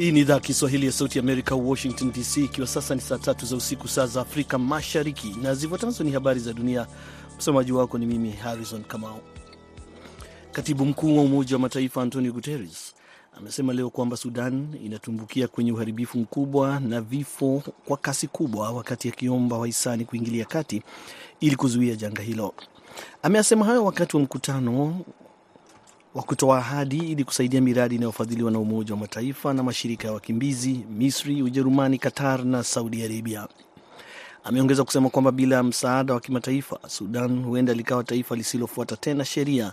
Hii ni idhaa Kiswahili ya Sauti Amerika, Washington DC, ikiwa sasa ni saa tatu za usiku, saa za Afrika Mashariki, na zifuatazo ni habari za dunia. Msomaji wako ni mimi Harrison Kamau. Katibu mkuu wa Umoja wa Mataifa Antonio Guterres amesema leo kwamba Sudan inatumbukia kwenye uharibifu mkubwa na vifo kwa kasi kubwa, wakati akiomba wahisani kuingilia kati ili kuzuia janga hilo. Ameyasema hayo wakati wa mkutano wa kutoa ahadi ili kusaidia miradi inayofadhiliwa na Umoja wa Mataifa na mashirika ya wakimbizi Misri, Ujerumani, Qatar na Saudi Arabia. Ameongeza kusema kwamba bila msaada wa kimataifa, Sudan huenda likawa taifa lisilofuata tena sheria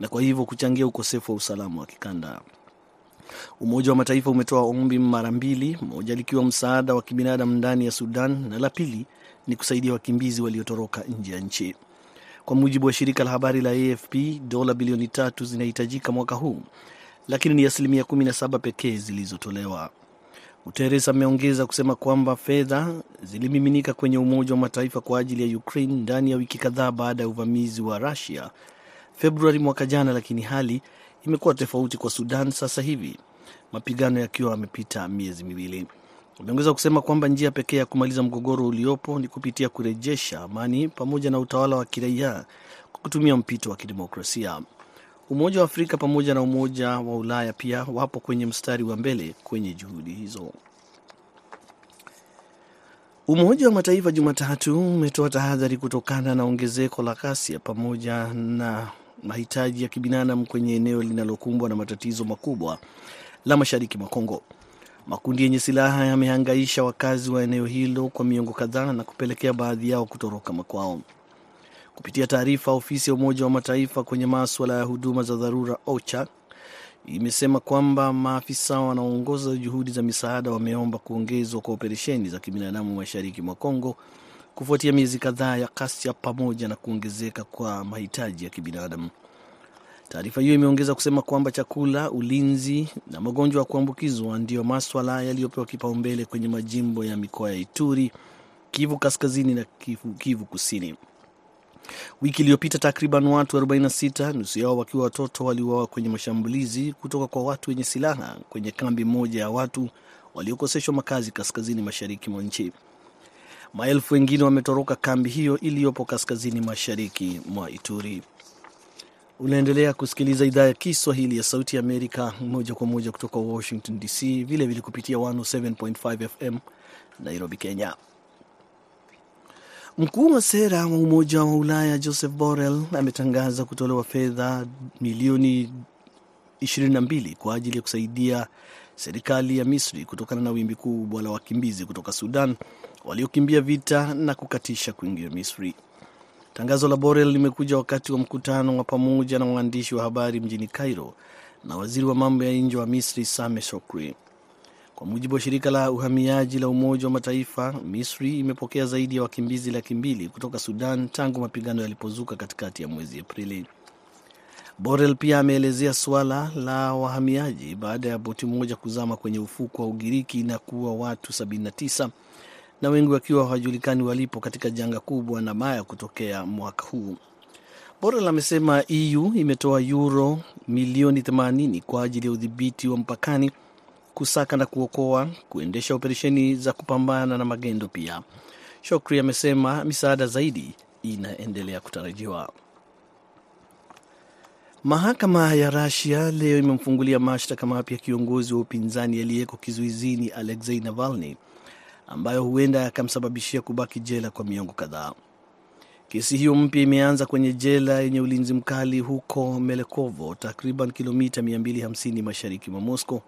na kwa hivyo kuchangia ukosefu wa usalama wa kikanda. Umoja wa Mataifa umetoa ombi mara mbili, moja likiwa msaada wa kibinadamu ndani ya Sudan na la pili ni kusaidia wakimbizi waliotoroka nje ya nchi. Kwa mujibu wa shirika la habari la AFP, dola bilioni tatu zinahitajika mwaka huu, lakini ni asilimia 17 pekee zilizotolewa. Guterres ameongeza kusema kwamba fedha zilimiminika kwenye Umoja wa Mataifa kwa ajili ya Ukraine ndani ya wiki kadhaa baada ya uvamizi wa Russia Februari mwaka jana, lakini hali imekuwa tofauti kwa Sudan sasa hivi, mapigano yakiwa yamepita miezi miwili. Ameongeza kusema kwamba njia pekee ya kumaliza mgogoro uliopo ni kupitia kurejesha amani pamoja na utawala wa kiraia kwa kutumia mpito wa kidemokrasia. Umoja wa Afrika pamoja na Umoja wa Ulaya pia wapo kwenye mstari wa mbele kwenye juhudi hizo. Umoja wa Mataifa Jumatatu umetoa tahadhari kutokana na ongezeko la ghasia pamoja na mahitaji ya kibinadamu kwenye eneo linalokumbwa na matatizo makubwa la mashariki mwa Kongo. Makundi yenye silaha yamehangaisha wakazi wa eneo hilo kwa miongo kadhaa na kupelekea baadhi yao kutoroka makwao. Kupitia taarifa, ofisi ya Umoja wa Mataifa kwenye maswala ya huduma za dharura OCHA imesema kwamba maafisa wanaoongoza juhudi za misaada wameomba kuongezwa kwa operesheni za kibinadamu mashariki mwa Kongo kufuatia miezi kadhaa ya kasia pamoja na kuongezeka kwa mahitaji ya kibinadamu. Taarifa hiyo imeongeza kusema kwamba chakula, ulinzi na magonjwa ya kuambukizwa ndiyo maswala yaliyopewa kipaumbele kwenye majimbo ya mikoa ya Ituri, Kivu Kaskazini na Kivu, Kivu Kusini. Wiki iliyopita takriban watu 46 nusu yao wakiwa watoto waliuawa kwenye mashambulizi kutoka kwa watu wenye silaha kwenye kambi moja ya watu waliokoseshwa makazi kaskazini mashariki mwa nchi. Maelfu wengine wametoroka kambi hiyo iliyopo kaskazini mashariki mwa Ituri. Unaendelea kusikiliza idhaa ya Kiswahili ya Sauti ya Amerika moja kwa moja kutoka Washington DC, vilevile kupitia 107.5 FM Nairobi, Kenya. Mkuu wa sera wa Umoja wa Ulaya Joseph Borrell ametangaza kutolewa fedha milioni 22 kwa ajili ya kusaidia serikali ya Misri kutokana na wimbi kubwa la wakimbizi kutoka Sudan waliokimbia vita na kukatisha kuingia Misri. Tangazo la Borel limekuja wakati wa mkutano wa pamoja na waandishi wa habari mjini Cairo na waziri wa mambo ya nje wa Misri Sameh Shoukry. Kwa mujibu wa shirika la uhamiaji la Umoja wa Mataifa, Misri imepokea zaidi ya wakimbizi laki mbili kutoka Sudan tangu mapigano yalipozuka katikati ya mwezi Aprili. Borel pia ameelezea suala la wahamiaji baada ya boti moja kuzama kwenye ufuko wa Ugiriki na kuua watu 79 na wengi wakiwa hawajulikani walipo katika janga kubwa na baya kutokea mwaka huu. Borrell amesema EU imetoa euro milioni 80 kwa ajili ya udhibiti wa mpakani kusaka na kuokoa, kuendesha operesheni za kupambana na magendo. Pia Shokri amesema misaada zaidi inaendelea kutarajiwa. Mahakama ya Rasia leo imemfungulia mashtaka mapya kiongozi wa upinzani aliyeko kizuizini Alexei Navalny, ambayo huenda yakamsababishia kubaki jela kwa miongo kadhaa. Kesi hiyo mpya imeanza kwenye jela yenye ulinzi mkali huko Melekovo, takriban kilomita 250 mashariki mwa Moscow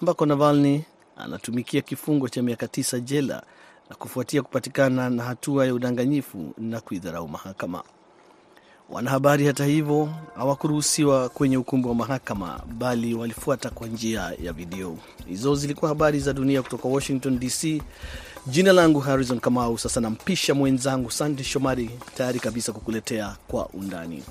ambako Navalny anatumikia kifungo cha miaka tisa jela na kufuatia kupatikana na hatua ya udanganyifu na kuidharau mahakama. Wanahabari hata hivyo hawakuruhusiwa kwenye ukumbi wa mahakama, bali walifuata kwa njia ya video. Hizo zilikuwa habari za dunia kutoka Washington DC. Jina langu Harrison Kamau. Sasa nampisha mwenzangu Sandi Shomari, tayari kabisa kukuletea kwa undani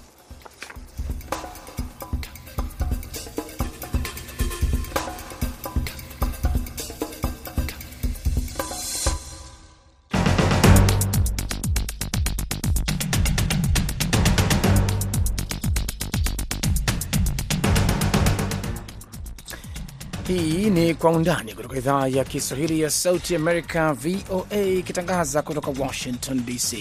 Kwa Undani kutoka idhaa ya Kiswahili ya Sauti Amerika, VOA, ikitangaza kutoka Washington DC,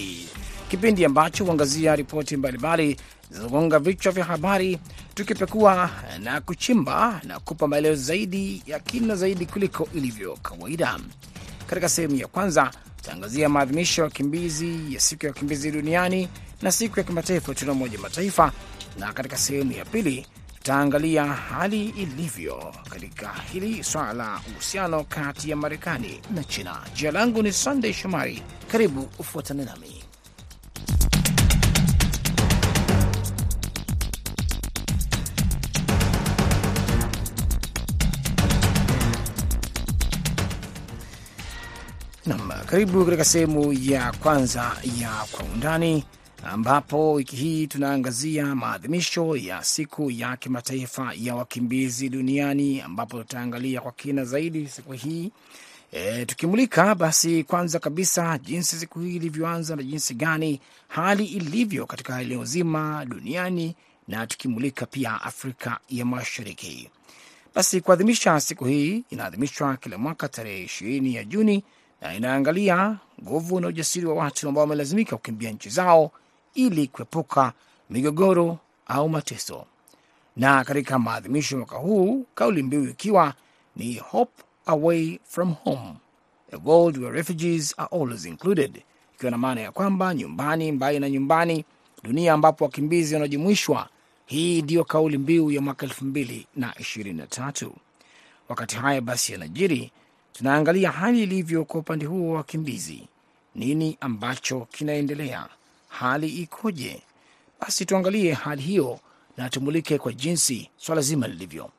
kipindi ambacho huangazia ripoti mbalimbali zinazogonga vichwa vya habari, tukipekua na kuchimba na kupa maelezo zaidi ya kina zaidi kuliko ilivyo kawaida. Katika sehemu ya kwanza tutaangazia maadhimisho ya wakimbizi ya siku ya wakimbizi duniani na siku ya kimataifa tuna Umoja Mataifa, na katika sehemu ya pili tutaangalia hali ilivyo katika hili swala la uhusiano kati ya Marekani na China. Jina langu ni Sunday Shomari, karibu ufuatane nami. Nam, karibu katika sehemu ya kwanza ya Kwa Undani, ambapo wiki hii tunaangazia maadhimisho ya siku ya kimataifa ya wakimbizi duniani, ambapo tutaangalia kwa kina zaidi siku hii e, tukimulika basi, kwanza kabisa jinsi siku hii ilivyoanza na jinsi gani hali ilivyo katika eneo zima duniani, na tukimulika pia Afrika ya Mashariki. Basi kuadhimisha siku hii inaadhimishwa kila mwaka tarehe ishirini ya Juni na inaangalia nguvu na ujasiri wa watu ambao wamelazimika kukimbia nchi zao ili kuepuka migogoro au mateso. Na katika maadhimisho ya mwaka huu, kauli mbiu ikiwa ni Hope Away from Home, a world where refugees are always included, ikiwa na maana ya kwamba nyumbani, mbali na nyumbani, dunia ambapo wakimbizi wanajumuishwa. Hii ndiyo kauli mbiu ya mwaka elfu mbili na ishirini na tatu. Wakati haya basi yanajiri tunaangalia hali ilivyo kwa upande huo wa wakimbizi. Nini ambacho kinaendelea? Hali ikoje? Basi tuangalie hali hiyo na tumulike kwa jinsi swala zima lilivyo.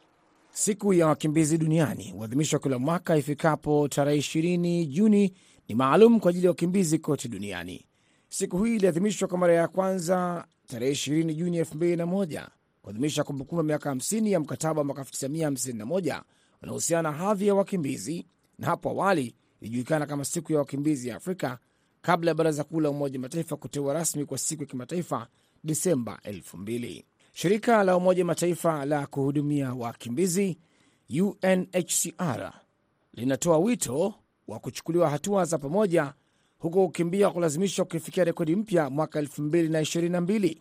Siku ya wakimbizi duniani huadhimishwa kila mwaka ifikapo tarehe ishirini Juni. Ni maalum kwa ajili ya wakimbizi kote duniani. Siku hii iliadhimishwa kwa mara ya kwanza tarehe ishirini Juni elfu mbili na moja kuadhimisha kumbukumbu ya miaka 50 ya mkataba wa mwaka 1951 unaohusiana na hadhi ya wakimbizi na hapo awali ilijulikana kama siku ya wakimbizi ya Afrika kabla ya Baraza Kuu la Umoja Mataifa kuteua rasmi kwa siku ya kimataifa Disemba 2000. Shirika la Umoja Mataifa la kuhudumia wakimbizi UNHCR linatoa wito wa kuchukuliwa hatua za pamoja, huku kukimbia kulazimishwa kukifikia rekodi mpya mwaka 2022.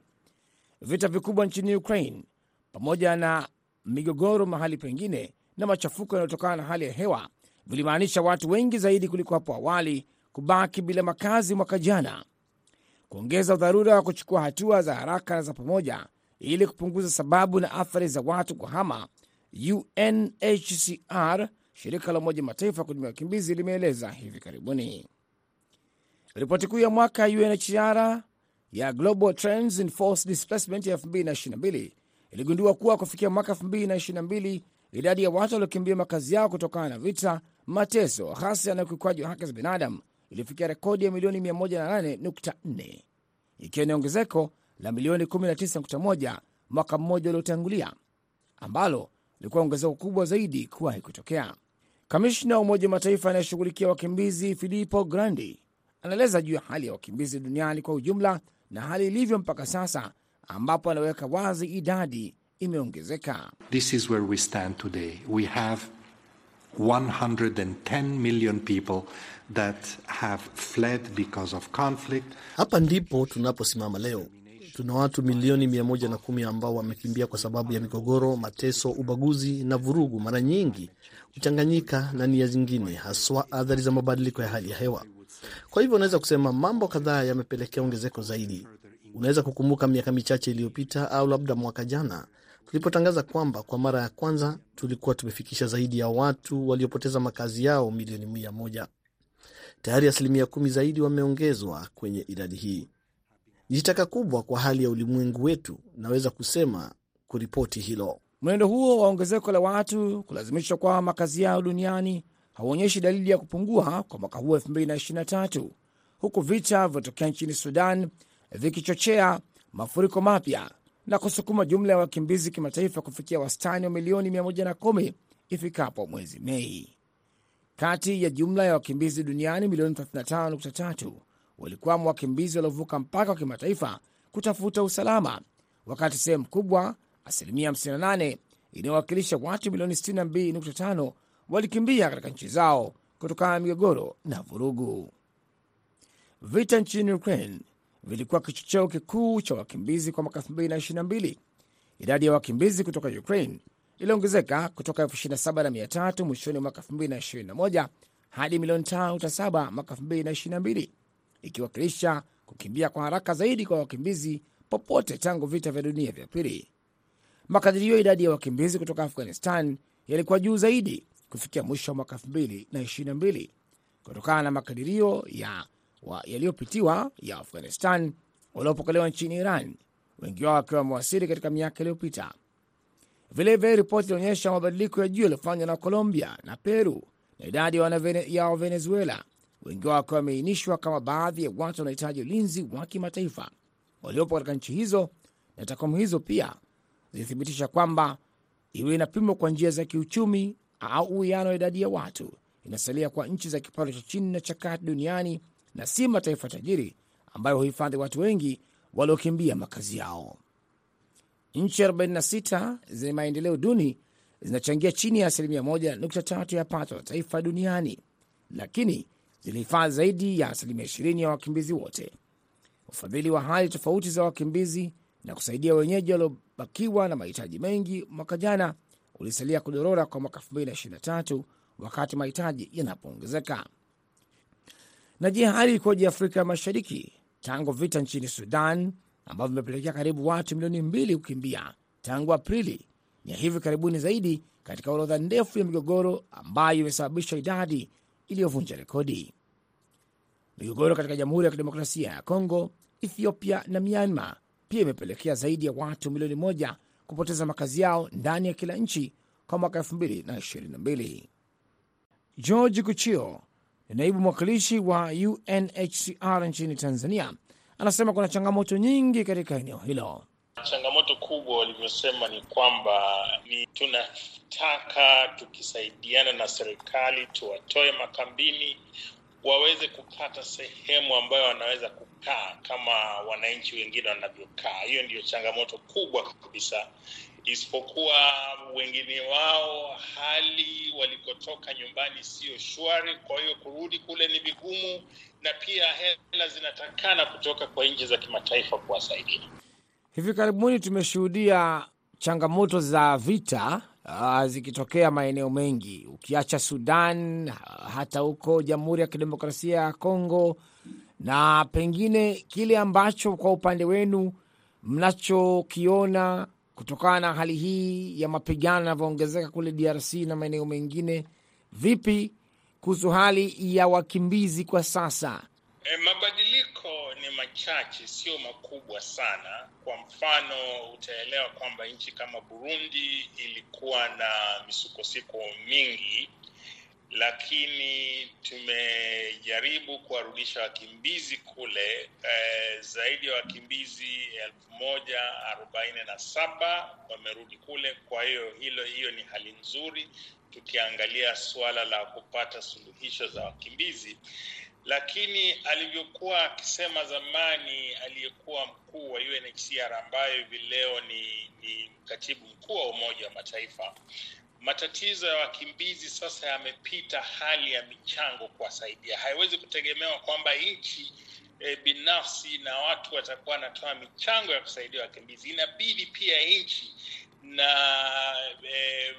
Vita vikubwa nchini Ukraine pamoja na migogoro mahali pengine na machafuko yanayotokana na hali ya hewa vilimaanisha watu wengi zaidi kuliko hapo awali kubaki bila makazi mwaka jana, kuongeza udharura wa kuchukua hatua za haraka na za pamoja ili kupunguza sababu na athari za watu kuhama. UNHCR, shirika la Umoja Mataifa kuhudumia wakimbizi, limeeleza hivi karibuni. Ripoti kuu ya mwaka UNHCR ya Global Trends in Forced Displacement ya 2022 iligundua kuwa kufikia mwaka 2022 idadi ya watu waliokimbia makazi yao kutokana na vita, mateso, ghasia na ukiukwaji wa haki za binadamu ilifikia rekodi ya milioni 108.4 ikiwa ni ongezeko la milioni 19.1 mwaka mmoja uliotangulia, ambalo lilikuwa ongezeko kubwa zaidi kuwahi kutokea. Kamishna wa Umoja wa Mataifa anayeshughulikia wakimbizi Filippo Grandi anaeleza juu ya hali ya wakimbizi duniani kwa ujumla na hali ilivyo mpaka sasa, ambapo anaweka wazi idadi imeongezeka. This is where we stand today. We have 110 million people that have fled because of conflict. Hapa ndipo tunaposimama leo. Tuna watu milioni 110 ambao wamekimbia kwa sababu ya migogoro, mateso, ubaguzi na vurugu, mara nyingi huchanganyika na nia zingine, haswa athari za mabadiliko ya hali ya hewa. Kwa hivyo unaweza kusema mambo kadhaa yamepelekea ongezeko zaidi. Unaweza kukumbuka miaka michache iliyopita au labda mwaka jana tulipotangaza kwamba kwa mara ya kwanza tulikuwa tumefikisha zaidi ya watu waliopoteza makazi yao milioni mia moja. Tayari asilimia kumi zaidi wameongezwa kwenye idadi hii. Ni shitaka kubwa kwa hali ya ulimwengu wetu, naweza kusema kuripoti hilo. Mwenendo huo wa ongezeko la watu kulazimishwa kwa makazi yao duniani hauonyeshi dalili ya kupungua kwa mwaka huu 2023 huku vita vilivyotokea nchini Sudan vikichochea mafuriko mapya na kusukuma jumla ya wakimbizi kimataifa kufikia wastani wa milioni 110 ifikapo mwezi Mei. Kati ya jumla ya wakimbizi duniani milioni 35.3 walikuwamo wakimbizi waliovuka mpaka wa kimataifa kutafuta usalama, wakati sehemu kubwa, asilimia 58, inayowakilisha watu milioni 62.5 walikimbia katika nchi zao kutokana na migogoro na vurugu. Vita nchini Ukraine vilikuwa kichocheo kikuu cha wakimbizi kwa mwaka 2022. Idadi ya wakimbizi kutoka Ukraine iliongezeka kutoka 27,300 mwishoni mwaka 2021 hadi milioni 5.7 mwaka 2022, ikiwakilisha kukimbia kwa haraka zaidi kwa wakimbizi popote tangu vita vya dunia vya pili. Makadirio ya idadi ya wakimbizi kutoka Afghanistan yalikuwa juu zaidi kufikia mwisho wa mwaka 2022 kutokana na makadirio ya yaliyopitiwa ya Afghanistan waliopokelewa nchini Iran, wengi wao wakiwa wamewasili katika miaka iliyopita. Vilevile, ripoti ilionyesha mabadiliko ya juu yaliyofanywa na Colombia na Peru na idadi ya Wavenezuela, wengi wao wakiwa wameainishwa kama baadhi ya watu wanahitaji ulinzi wa kimataifa waliopo katika nchi hizo, na takwimu hizo pia zilithibitisha kwamba iwe inapimwa kwa njia za kiuchumi au uwiano wa idadi ya watu, inasalia kwa nchi za kipato cha chini na cha kati duniani na si mataifa tajiri ambayo huhifadhi watu wengi waliokimbia makazi yao. Nchi 46 zenye maendeleo duni zinachangia chini ya asilimia 1.3 ya pato la taifa duniani, lakini zilihifadhi zaidi ya asilimia 20 ya wakimbizi wote. Ufadhili wa hali tofauti za wakimbizi na kusaidia wenyeji waliobakiwa na mahitaji mengi mwaka jana ulisalia kudorora kwa mwaka 2023 wakati mahitaji yanapoongezeka. Na je, hali ikoje Afrika Mashariki tangu vita nchini Sudan ambavyo vimepelekea karibu watu milioni mbili kukimbia tangu Aprili? Ni hivi karibuni zaidi katika orodha ndefu ya migogoro ambayo imesababisha idadi iliyovunja rekodi. Migogoro katika Jamhuri ya Kidemokrasia ya Kongo, Ethiopia na Myanmar pia imepelekea zaidi ya watu milioni moja kupoteza makazi yao ndani ya kila nchi kwa mwaka 2022. George Kuchio naibu mwakilishi wa UNHCR nchini Tanzania, anasema kuna changamoto nyingi katika eneo hilo. Changamoto kubwa walivyosema ni kwamba ni tunataka tukisaidiana na serikali tuwatoe makambini waweze kupata sehemu ambayo wanaweza kukaa kama wananchi wengine wanavyokaa. Hiyo ndiyo changamoto kubwa kabisa, isipokuwa wengine wao hali walikotoka nyumbani sio shwari, kwa hiyo kurudi kule ni vigumu, na pia hela zinatakana kutoka kwa nchi za kimataifa kuwasaidia. Hivi karibuni tumeshuhudia changamoto za vita uh, zikitokea maeneo mengi, ukiacha Sudan, hata huko Jamhuri ya Kidemokrasia ya Kongo, na pengine kile ambacho kwa upande wenu mnachokiona kutokana na hali hii ya mapigano yanavyoongezeka kule DRC na maeneo mengine, vipi kuhusu hali ya wakimbizi kwa sasa? E, mabadiliko ni machache, sio makubwa sana. Kwa mfano, utaelewa kwamba nchi kama Burundi ilikuwa na misukosuko mingi, lakini tumejaribu kuwarudisha wakimbizi kule. eh, zaidi ya wakimbizi elfu moja arobaini na saba wamerudi kule. Kwa hiyo hilo hiyo ni hali nzuri, tukiangalia suala la kupata suluhisho za wakimbizi lakini alivyokuwa akisema zamani aliyekuwa mkuu wa UNHCR ambayo hivi leo ni, ni katibu mkuu wa Umoja wa Mataifa, matatizo ya wakimbizi sasa yamepita hali ya michango kuwasaidia. Haiwezi kutegemewa kwamba nchi e, binafsi na watu watakuwa wanatoa michango ya kusaidia wakimbizi. Inabidi pia nchi na e,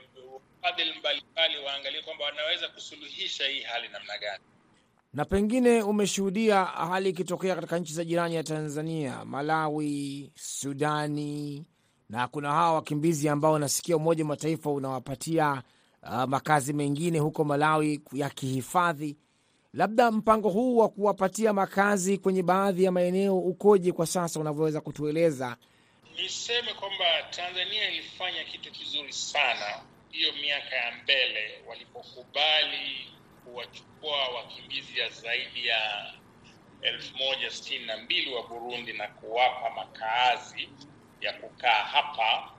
wafadhili mbalimbali waangalie kwamba wanaweza kusuluhisha hii hali namna gani na pengine umeshuhudia hali ikitokea katika nchi za jirani ya Tanzania, Malawi, Sudani, na kuna hawa wakimbizi ambao wanasikia Umoja wa Mataifa unawapatia uh, makazi mengine huko Malawi ya kihifadhi. Labda mpango huu wa kuwapatia makazi kwenye baadhi ya maeneo ukoje kwa sasa, unavyoweza kutueleza? Niseme kwamba Tanzania ilifanya kitu kizuri sana hiyo miaka ya mbele walipokubali kuwachukua wakimbizi ya zaidi ya elfu moja sitini na mbili wa Burundi na kuwapa makaazi ya kukaa hapa,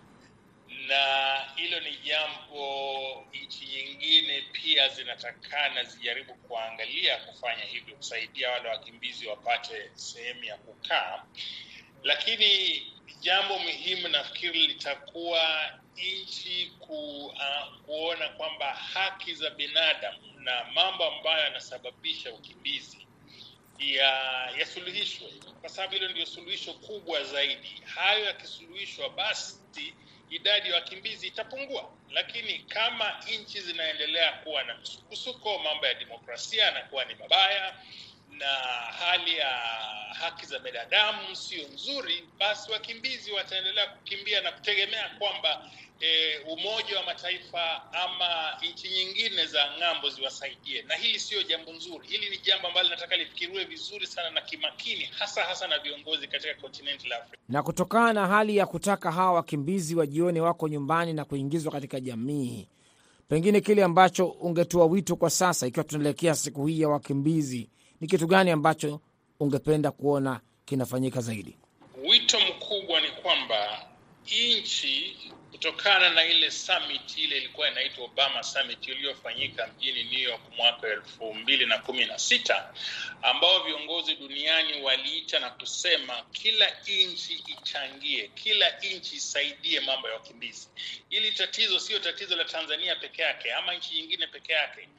na hilo ni jambo nchi nyingine pia zinatakana zijaribu kuangalia kufanya hivyo, kusaidia wale wakimbizi wapate sehemu ya kukaa. Lakini jambo muhimu nafikiri litakuwa nchi ku, uh, kuona kwamba haki za binadamu na mambo ambayo yanasababisha ukimbizi yasuluhishwe kwa sababu hilo ndio suluhisho kubwa zaidi. Hayo yakisuluhishwa, basi idadi ya wakimbizi itapungua. Lakini kama nchi zinaendelea kuwa na msukosuko, mambo ya demokrasia yanakuwa ni mabaya na hali ya haki za binadamu sio nzuri, basi wakimbizi wataendelea kukimbia na kutegemea kwamba e, Umoja wa Mataifa ama nchi nyingine za ng'ambo ziwasaidie, na hili sio jambo nzuri. Hili ni jambo ambalo linataka lifikiriwe vizuri sana na kimakini, hasa hasa na viongozi katika kontinenti la Afrika. Na kutokana na hali ya kutaka hawa wakimbizi wajione wako nyumbani na kuingizwa katika jamii, pengine kile ambacho ungetoa wito kwa sasa, ikiwa tunaelekea siku hii ya wakimbizi, ni kitu gani ambacho ungependa kuona kinafanyika zaidi? Wito mkubwa ni kwamba nchi kutokana na ile summit ile ilikuwa inaitwa Obama Summit iliyofanyika mjini New York mwaka elfu mbili na kumi na sita ambao viongozi duniani waliita na kusema kila nchi ichangie, kila nchi isaidie mambo ya wakimbizi. Hili tatizo sio tatizo la Tanzania peke yake ama nchi nyingine peke yake.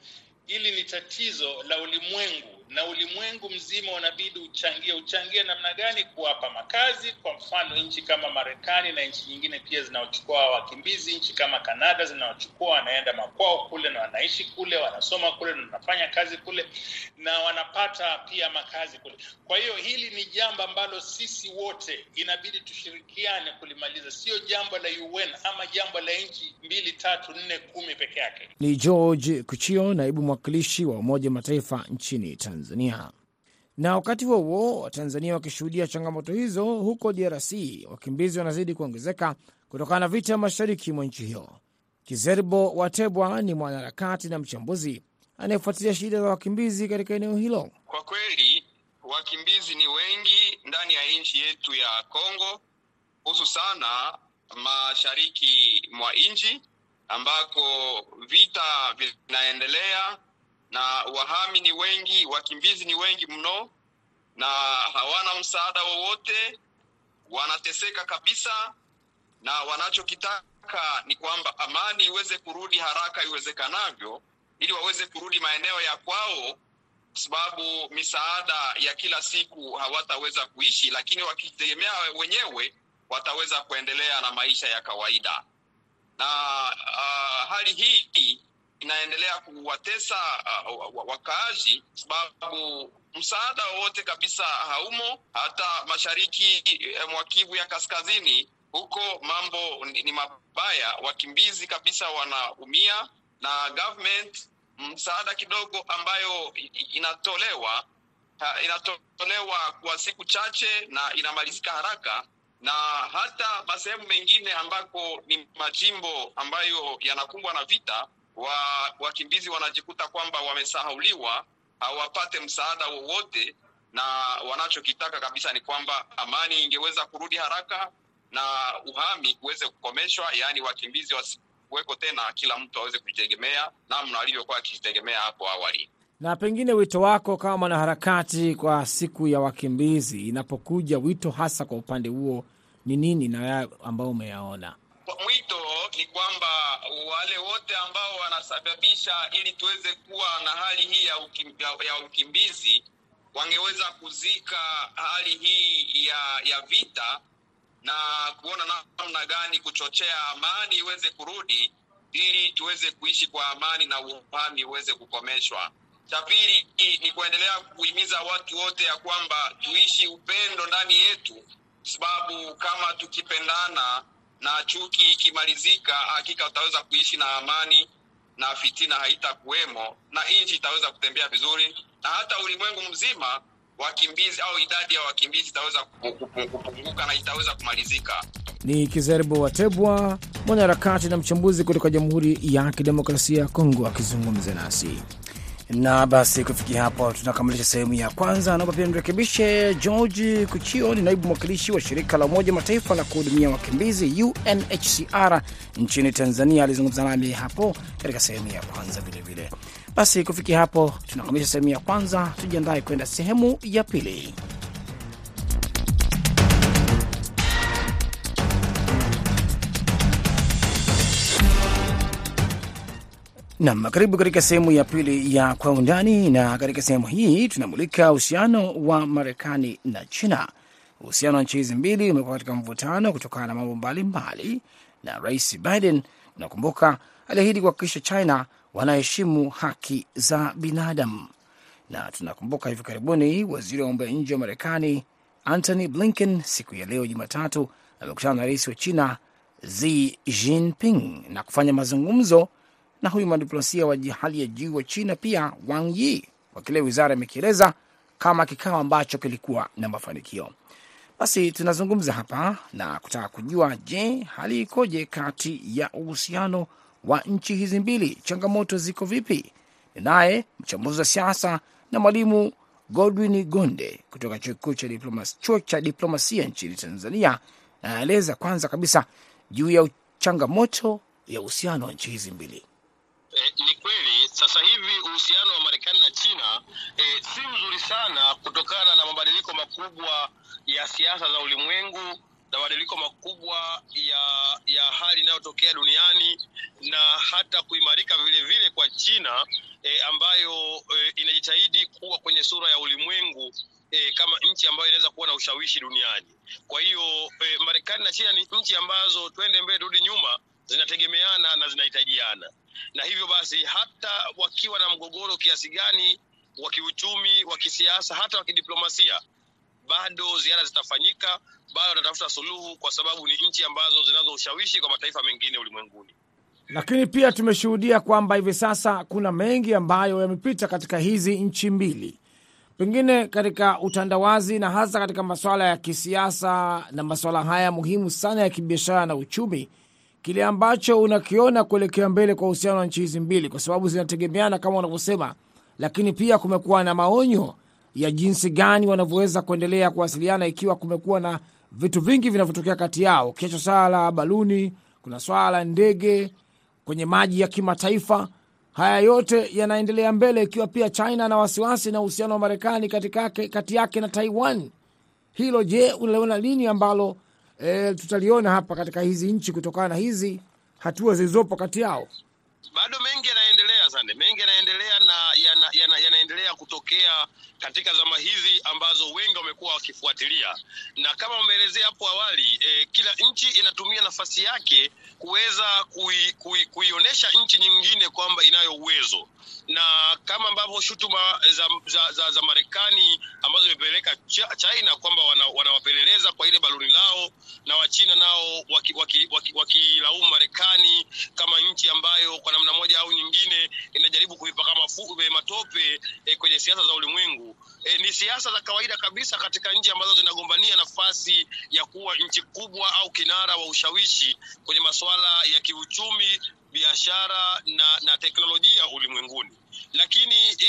Hili ni tatizo la ulimwengu na ulimwengu mzima unabidi uchangie. Uchangie namna gani? Kuwapa makazi. Kwa mfano, nchi kama Marekani na nchi nyingine pia zinaochukua wakimbizi. Nchi kama Kanada zinaochukua, wanaenda makwao kule na wanaishi kule, wanasoma kule na wanafanya kazi kule na wanapata pia makazi kule. Kwa hiyo hili ni jambo ambalo sisi wote inabidi tushirikiane kulimaliza, sio jambo la UN ama jambo la nchi mbili tatu nne kumi peke yake. Ni George Kuchio, naibu mwakilishi wa Umoja Mataifa nchini Tanzania. Na wakati huo huo, Watanzania wakishuhudia changamoto hizo huko DRC, wakimbizi wanazidi kuongezeka kutokana na vita mashariki mwa nchi hiyo. Kizerbo Watebwa ni mwanaharakati na mchambuzi anayefuatilia shida za wakimbizi katika eneo hilo. Kwa kweli wakimbizi ni wengi ndani ya nchi yetu ya Kongo, hususana mashariki mwa nchi ambako vita vinaendelea na wahami ni wengi, wakimbizi ni wengi mno, na hawana msaada wowote, wanateseka kabisa, na wanachokitaka ni kwamba amani iweze kurudi haraka iwezekanavyo, ili waweze kurudi maeneo ya kwao, kwa sababu misaada ya kila siku hawataweza kuishi, lakini wakitegemea wenyewe wataweza kuendelea na maisha ya kawaida. Na uh, hali hii inaendelea kuwatesa uh, wakaaji sababu msaada wowote kabisa haumo. Hata mashariki mwa Kivu ya kaskazini huko mambo ni mabaya, wakimbizi kabisa wanaumia, na government msaada kidogo ambayo inatolewa inatolewa kwa siku chache na inamalizika haraka na hata masehemu mengine ambako ni majimbo ambayo yanakumbwa na vita wa wakimbizi wanajikuta kwamba wamesahauliwa, hawapate msaada wowote, na wanachokitaka kabisa ni kwamba amani ingeweza kurudi haraka na uhami uweze kukomeshwa, yaani wakimbizi wasiweko tena, kila mtu aweze kujitegemea namna alivyokuwa akijitegemea hapo awali. Na pengine wito wako kama mwanaharakati kwa siku ya wakimbizi inapokuja, wito hasa kwa upande huo ni nini, na ambao umeyaona? Mwito ni kwamba wale wote ambao wanasababisha ili tuweze kuwa na hali hii ya, ukim, ya, ya ukimbizi wangeweza kuzika hali hii ya, ya vita na kuona namna gani kuchochea amani iweze kurudi ili tuweze kuishi kwa amani na uhami uweze kukomeshwa. Cha pili ni kuendelea kuhimiza watu wote ya kwamba tuishi upendo ndani yetu, sababu kama tukipendana na chuki ikimalizika, hakika utaweza kuishi na amani na fitina haitakuwemo na nchi itaweza kutembea vizuri, na hata ulimwengu mzima wakimbizi au idadi ya wakimbizi itaweza kupunguka na itaweza kumalizika. Ni Kizerbo Watebwa, mwanaharakati na mchambuzi kutoka Jamhuri ya Kidemokrasia ya Kongo akizungumza nasi na basi kufikia hapo tunakamilisha sehemu ya kwanza. Naomba pia nirekebishe, George Kuchio ni naibu mwakilishi wa shirika la Umoja Mataifa la kuhudumia wakimbizi UNHCR nchini Tanzania. Alizungumza nami hapo katika sehemu ya kwanza vilevile. Basi kufikia hapo tunakamilisha sehemu ya kwanza, tujiandae kwenda sehemu ya pili. Nam, karibu katika sehemu ya pili ya Kwa Undani, na katika sehemu hii tunamulika uhusiano wa Marekani na China. Uhusiano wa nchi hizi mbili umekuwa katika mvutano kutokana na mambo mbalimbali, na Rais Biden, unakumbuka, aliahidi kuhakikisha China wanaheshimu haki za binadamu, na tunakumbuka hivi karibuni waziri wa mambo ya nje wa Marekani Antony Blinken siku ya leo Jumatatu amekutana na rais wa China Xi Jinping na kufanya mazungumzo na huyu mwanadiplomasia wa hali ya juu wa China pia Wang Yi, kwa kile wizara imekieleza kama kikao ambacho kilikuwa na mafanikio. Basi tunazungumza hapa na kutaka kujua, je, hali ikoje kati ya uhusiano wa nchi hizi mbili? Changamoto ziko vipi? Naye mchambuzi wa siasa na mwalimu Godwin Gonde kutoka chuo kikuu cha diplomasia, chuo cha diplomasia nchini Tanzania anaeleza kwanza kabisa juu ya changamoto ya uhusiano wa nchi hizi mbili. Sasa hivi uhusiano wa Marekani na China e, si mzuri sana kutokana na mabadiliko makubwa ya siasa za ulimwengu na mabadiliko makubwa ya ya hali inayotokea duniani na hata kuimarika vile vile kwa China e, ambayo e, inajitahidi kuwa kwenye sura ya ulimwengu e, kama nchi ambayo inaweza kuwa na ushawishi duniani. Kwa hiyo e, Marekani na China ni nchi ambazo twende mbele turudi nyuma zinategemeana na zinahitajiana, na hivyo basi hata wakiwa na mgogoro kiasi gani wa kiuchumi, wa kisiasa, hata wa kidiplomasia, bado ziara zitafanyika, bado watatafuta suluhu, kwa sababu ni nchi ambazo zinazo ushawishi kwa mataifa mengine ulimwenguni. Lakini pia tumeshuhudia kwamba hivi sasa kuna mengi ambayo yamepita katika hizi nchi mbili, pengine katika utandawazi na hasa katika masuala ya kisiasa na masuala haya muhimu sana ya kibiashara na uchumi kile ambacho unakiona kuelekea mbele kwa uhusiano wa nchi hizi mbili, kwa sababu zinategemeana kama unavyosema, lakini pia kumekuwa na maonyo ya jinsi gani wanavyoweza kuendelea kuwasiliana ikiwa kumekuwa na vitu vingi vinavyotokea kati yao. Kesho swala la baluni, kuna swala la ndege kwenye maji ya kimataifa. Haya yote yanaendelea mbele, ikiwa pia China na wasiwasi na uhusiano wa Marekani kati yake na Taiwan. Hilo je, unaliona lini ambalo E, tutaliona hapa katika hizi nchi kutokana na hizi hatua zilizopo kati yao. Bado mengi yanaendelea sande, mengi yanaendelea na yana, yanaendelea yana kutokea katika zama hizi ambazo wengi wamekuwa wakifuatilia, na kama umeelezea hapo awali e, kila nchi inatumia nafasi yake kuweza kui, kui, kuionyesha nchi nyingine kwamba inayo uwezo na kama ambavyo shutuma za, za, za, za Marekani ambazo imepeleka China kwamba wanawapeleleza wana kwa ile baluni lao na Wachina nao wakilaumu waki, waki, waki Marekani kama nchi ambayo kwa namna moja au nyingine inajaribu kuipaka matope eh, kwenye siasa za ulimwengu. Eh, ni siasa za kawaida kabisa katika nchi ambazo zinagombania nafasi ya kuwa nchi kubwa au kinara wa ushawishi kwenye masuala ya kiuchumi biashara na, na teknolojia ulimwenguni, lakini i,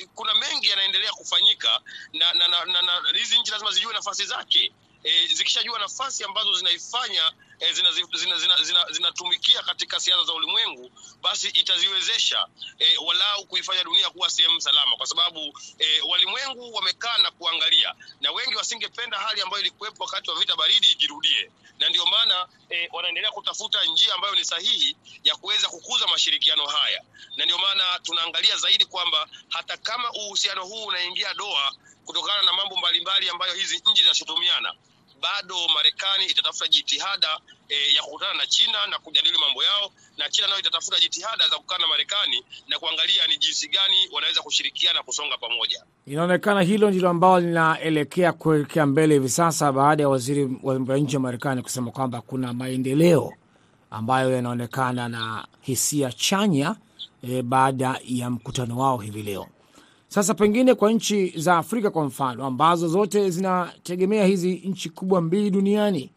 i, kuna mengi yanaendelea kufanyika na, na, na, na, na hizi nchi lazima zijue nafasi zake. E, zikishajua nafasi ambazo zinaifanya zinatumikia zina, zina, zina, zina katika siasa za ulimwengu, basi itaziwezesha e, walau kuifanya dunia kuwa sehemu salama, kwa sababu e, walimwengu wamekaa na kuangalia, na wengi wasingependa hali ambayo ilikuwepo wakati wa vita baridi ijirudie, na ndio maana e, wanaendelea kutafuta njia ambayo ni sahihi ya kuweza kukuza mashirikiano haya, na ndio maana tunaangalia zaidi kwamba hata kama uhusiano huu unaingia doa kutokana na mambo mbalimbali ambayo hizi nchi zinashutumiana bado Marekani itatafuta jitihada e, ya kukutana na China na kujadili mambo yao, na China nayo itatafuta jitihada za kukaa na Marekani na kuangalia ni jinsi gani wanaweza kushirikiana kusonga pamoja. Inaonekana hilo ndilo ambalo linaelekea kuelekea mbele hivi sasa, baada ya waziri wa mambo ya nje wa Marekani kusema kwamba kuna maendeleo ambayo yanaonekana na hisia chanya e, baada ya mkutano wao hivi leo. Sasa pengine kwa nchi za Afrika kwa mfano, ambazo zote zinategemea hizi nchi kubwa mbili duniani,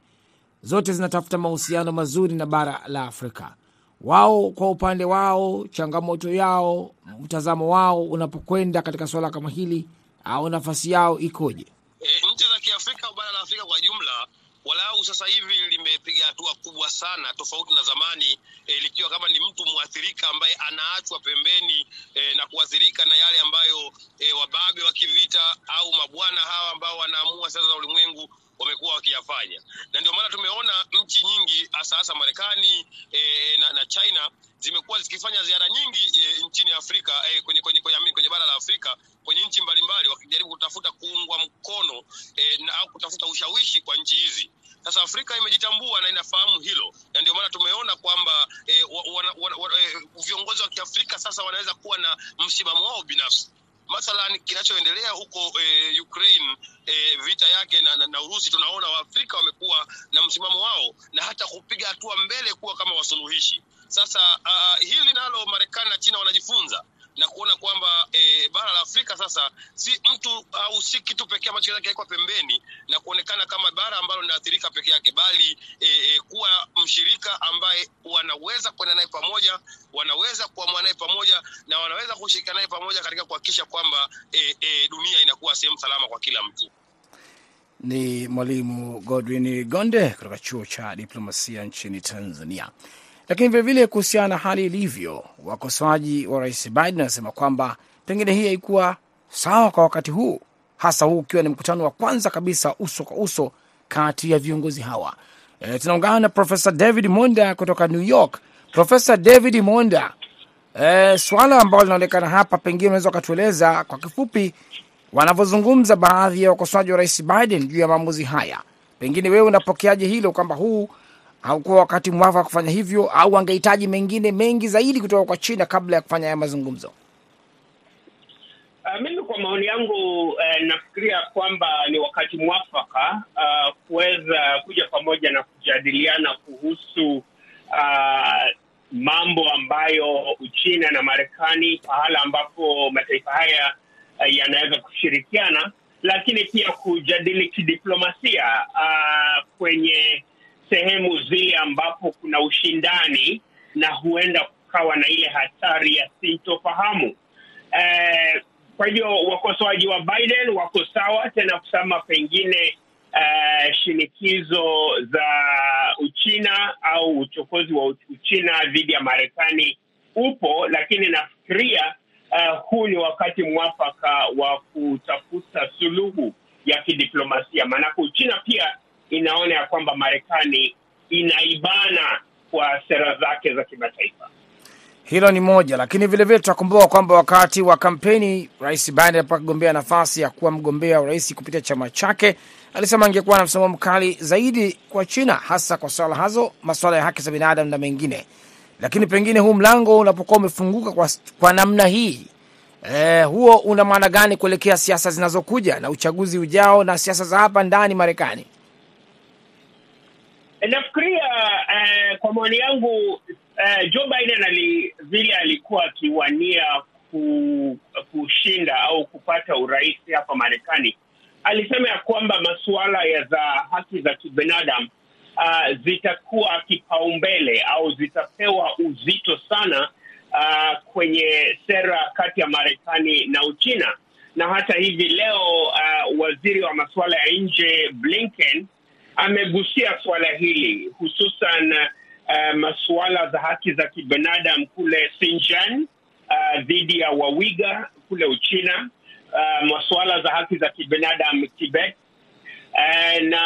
zote zinatafuta mahusiano mazuri na bara la Afrika. Wao kwa upande wao, changamoto yao, mtazamo wao unapokwenda katika swala kama hili, au nafasi yao ikoje? E, nchi za Kiafrika au bara la Afrika kwa jumla walau sasa hivi limepiga hatua kubwa sana tofauti na zamani e, likiwa kama ni mtu mwathirika ambaye anaachwa pembeni e, na kuathirika na yale ambayo e, wababe wa kivita au mabwana hawa ambao wanaamua sasa za ulimwengu wamekuwa wakiyafanya, na ndio maana tumeona nchi nyingi hasa hasa Marekani e, na, na China zimekuwa zikifanya ziara nyingi e, nchini Afrika e, kwenye, kwenye, kwenye, kwenye bara la Afrika kwenye nchi mbalimbali wakijaribu kutafuta kuungwa mkono e, na, au kutafuta ushawishi kwa nchi hizi. Sasa Afrika imejitambua na inafahamu hilo, na ndio maana tumeona kwamba e, e, viongozi wa Kiafrika sasa wanaweza kuwa na msimamo wao binafsi. Mathalan, kinachoendelea huko e, Ukraine e, vita yake na, na, na Urusi, tunaona Waafrika wamekuwa na msimamo wao na hata kupiga hatua mbele kuwa kama wasuluhishi. Sasa uh, hili nalo Marekani na China wanajifunza na kuona kwamba e, bara la Afrika sasa si mtu au si kitu pekee ambacho kinaweza kuwekwa pembeni na kuonekana kama bara ambalo linaathirika peke yake, bali e, e, kuwa mshirika ambaye wanaweza kwenda naye pamoja, wanaweza kuamua naye pamoja na wanaweza kushirikiana naye pamoja katika kuhakikisha kwamba e, e, dunia inakuwa sehemu salama kwa kila mtu. Ni Mwalimu Godwin Gonde kutoka chuo cha diplomasia nchini Tanzania. Lakini vilevile kuhusiana na hali ilivyo, wakosoaji wa rais Biden wanasema kwamba pengine hii haikuwa sawa kwa wakati huu, hasa huu ukiwa ni mkutano wa kwanza kabisa uso kwa uso kati ya viongozi hawa. E, tunaungana na Profesa David Monda kutoka New York. Profesa David Monda, e, swala ambalo linaonekana hapa, pengine unaweza ukatueleza kwa kifupi wanavyozungumza baadhi ya wakosoaji wa rais Biden juu ya maamuzi haya. Pengine wewe unapokeaje hilo kwamba huu haukuwa wakati mwafaka kufanya hivyo, au angehitaji mengine mengi zaidi kutoka kwa China kabla ya kufanya haya mazungumzo? Uh, mimi kwa maoni yangu uh, nafikiria kwamba ni wakati mwafaka uh, kuweza kuja pamoja na kujadiliana kuhusu uh, mambo ambayo Uchina na Marekani, pahala ambapo mataifa haya uh, yanaweza kushirikiana, lakini pia kujadili kidiplomasia uh, kwenye sehemu zile ambapo kuna ushindani na huenda kukawa na ile hatari ya sintofahamu. Eh, kwa hivyo wakosoaji wa Biden wako sawa tena kusema pengine eh, shinikizo za Uchina au uchokozi wa Uchina dhidi ya Marekani upo, lakini nafikiria eh, huu ni wakati mwafaka wa kutafuta suluhu ya kidiplomasia, maanake Uchina pia inaona ya kwamba Marekani inaibana kwa sera zake za kimataifa. Hilo ni moja, lakini vilevile tutakumbuka kwamba wakati wa kampeni Rais Biden alipogombea nafasi ya kuwa mgombea urais kupitia chama chake, alisema angekuwa na msimamo mkali zaidi kwa China, hasa kwa swala hazo, masuala ya haki za binadamu na mengine. Lakini pengine huu mlango unapokuwa umefunguka kwa, kwa namna hii eh, huo una maana gani kuelekea siasa zinazokuja na uchaguzi ujao na siasa za hapa ndani Marekani? Nafikiria uh, kwa maoni yangu uh, Joe Biden ali, vile alikuwa akiwania ku, kushinda au kupata urais hapa Marekani, alisema ya kwamba masuala ya za haki za kibinadamu uh, zitakuwa kipaumbele au zitapewa uzito sana uh, kwenye sera kati ya Marekani na Uchina, na hata hivi leo uh, waziri wa masuala ya nje Blinken amegusia suala hili hususan uh, masuala za haki za kibinadamu kule Xinjiang uh, dhidi ya Wawiga kule Uchina, uh, masuala za haki za kibinadamu Tibet uh, na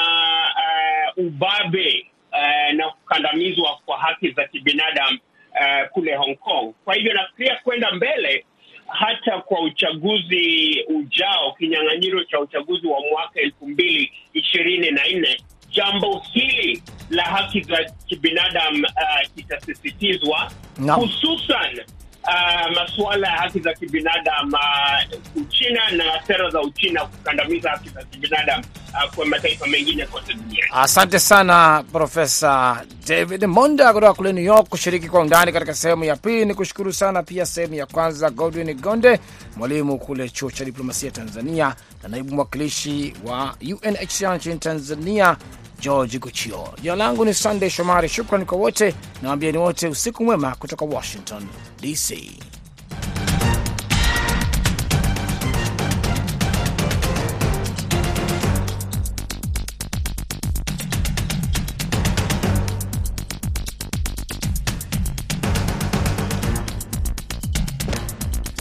uh, ubabe uh, na kukandamizwa kwa haki za kibinadamu uh, kule Hong Kong. Kwa hivyo nafikiria kwenda mbele hata kwa uchaguzi ujao, kinyang'anyiro cha uchaguzi wa mwaka elfu mbili ishirini na nne jambo hili la haki za kibinadamu uh, kitasisitizwa No. hususan uh, masuala ya haki za kibinadamu uh, Uchina na sera za Uchina kukandamiza haki za kibinadamu uh, kwa mataifa mengine kote duniani. Asante sana Profesa David Monda kutoka kule New York kushiriki kwa undani katika sehemu ya pili. Ni kushukuru sana pia sehemu ya kwanza Godwin Gonde, mwalimu kule chuo cha diplomasia Tanzania na naibu mwakilishi wa UNHCR nchini Tanzania George Guchio. Jina langu ni Sunday Shomari. Shukran kwa wote, nawambieni wote usiku mwema kutoka Washington DC.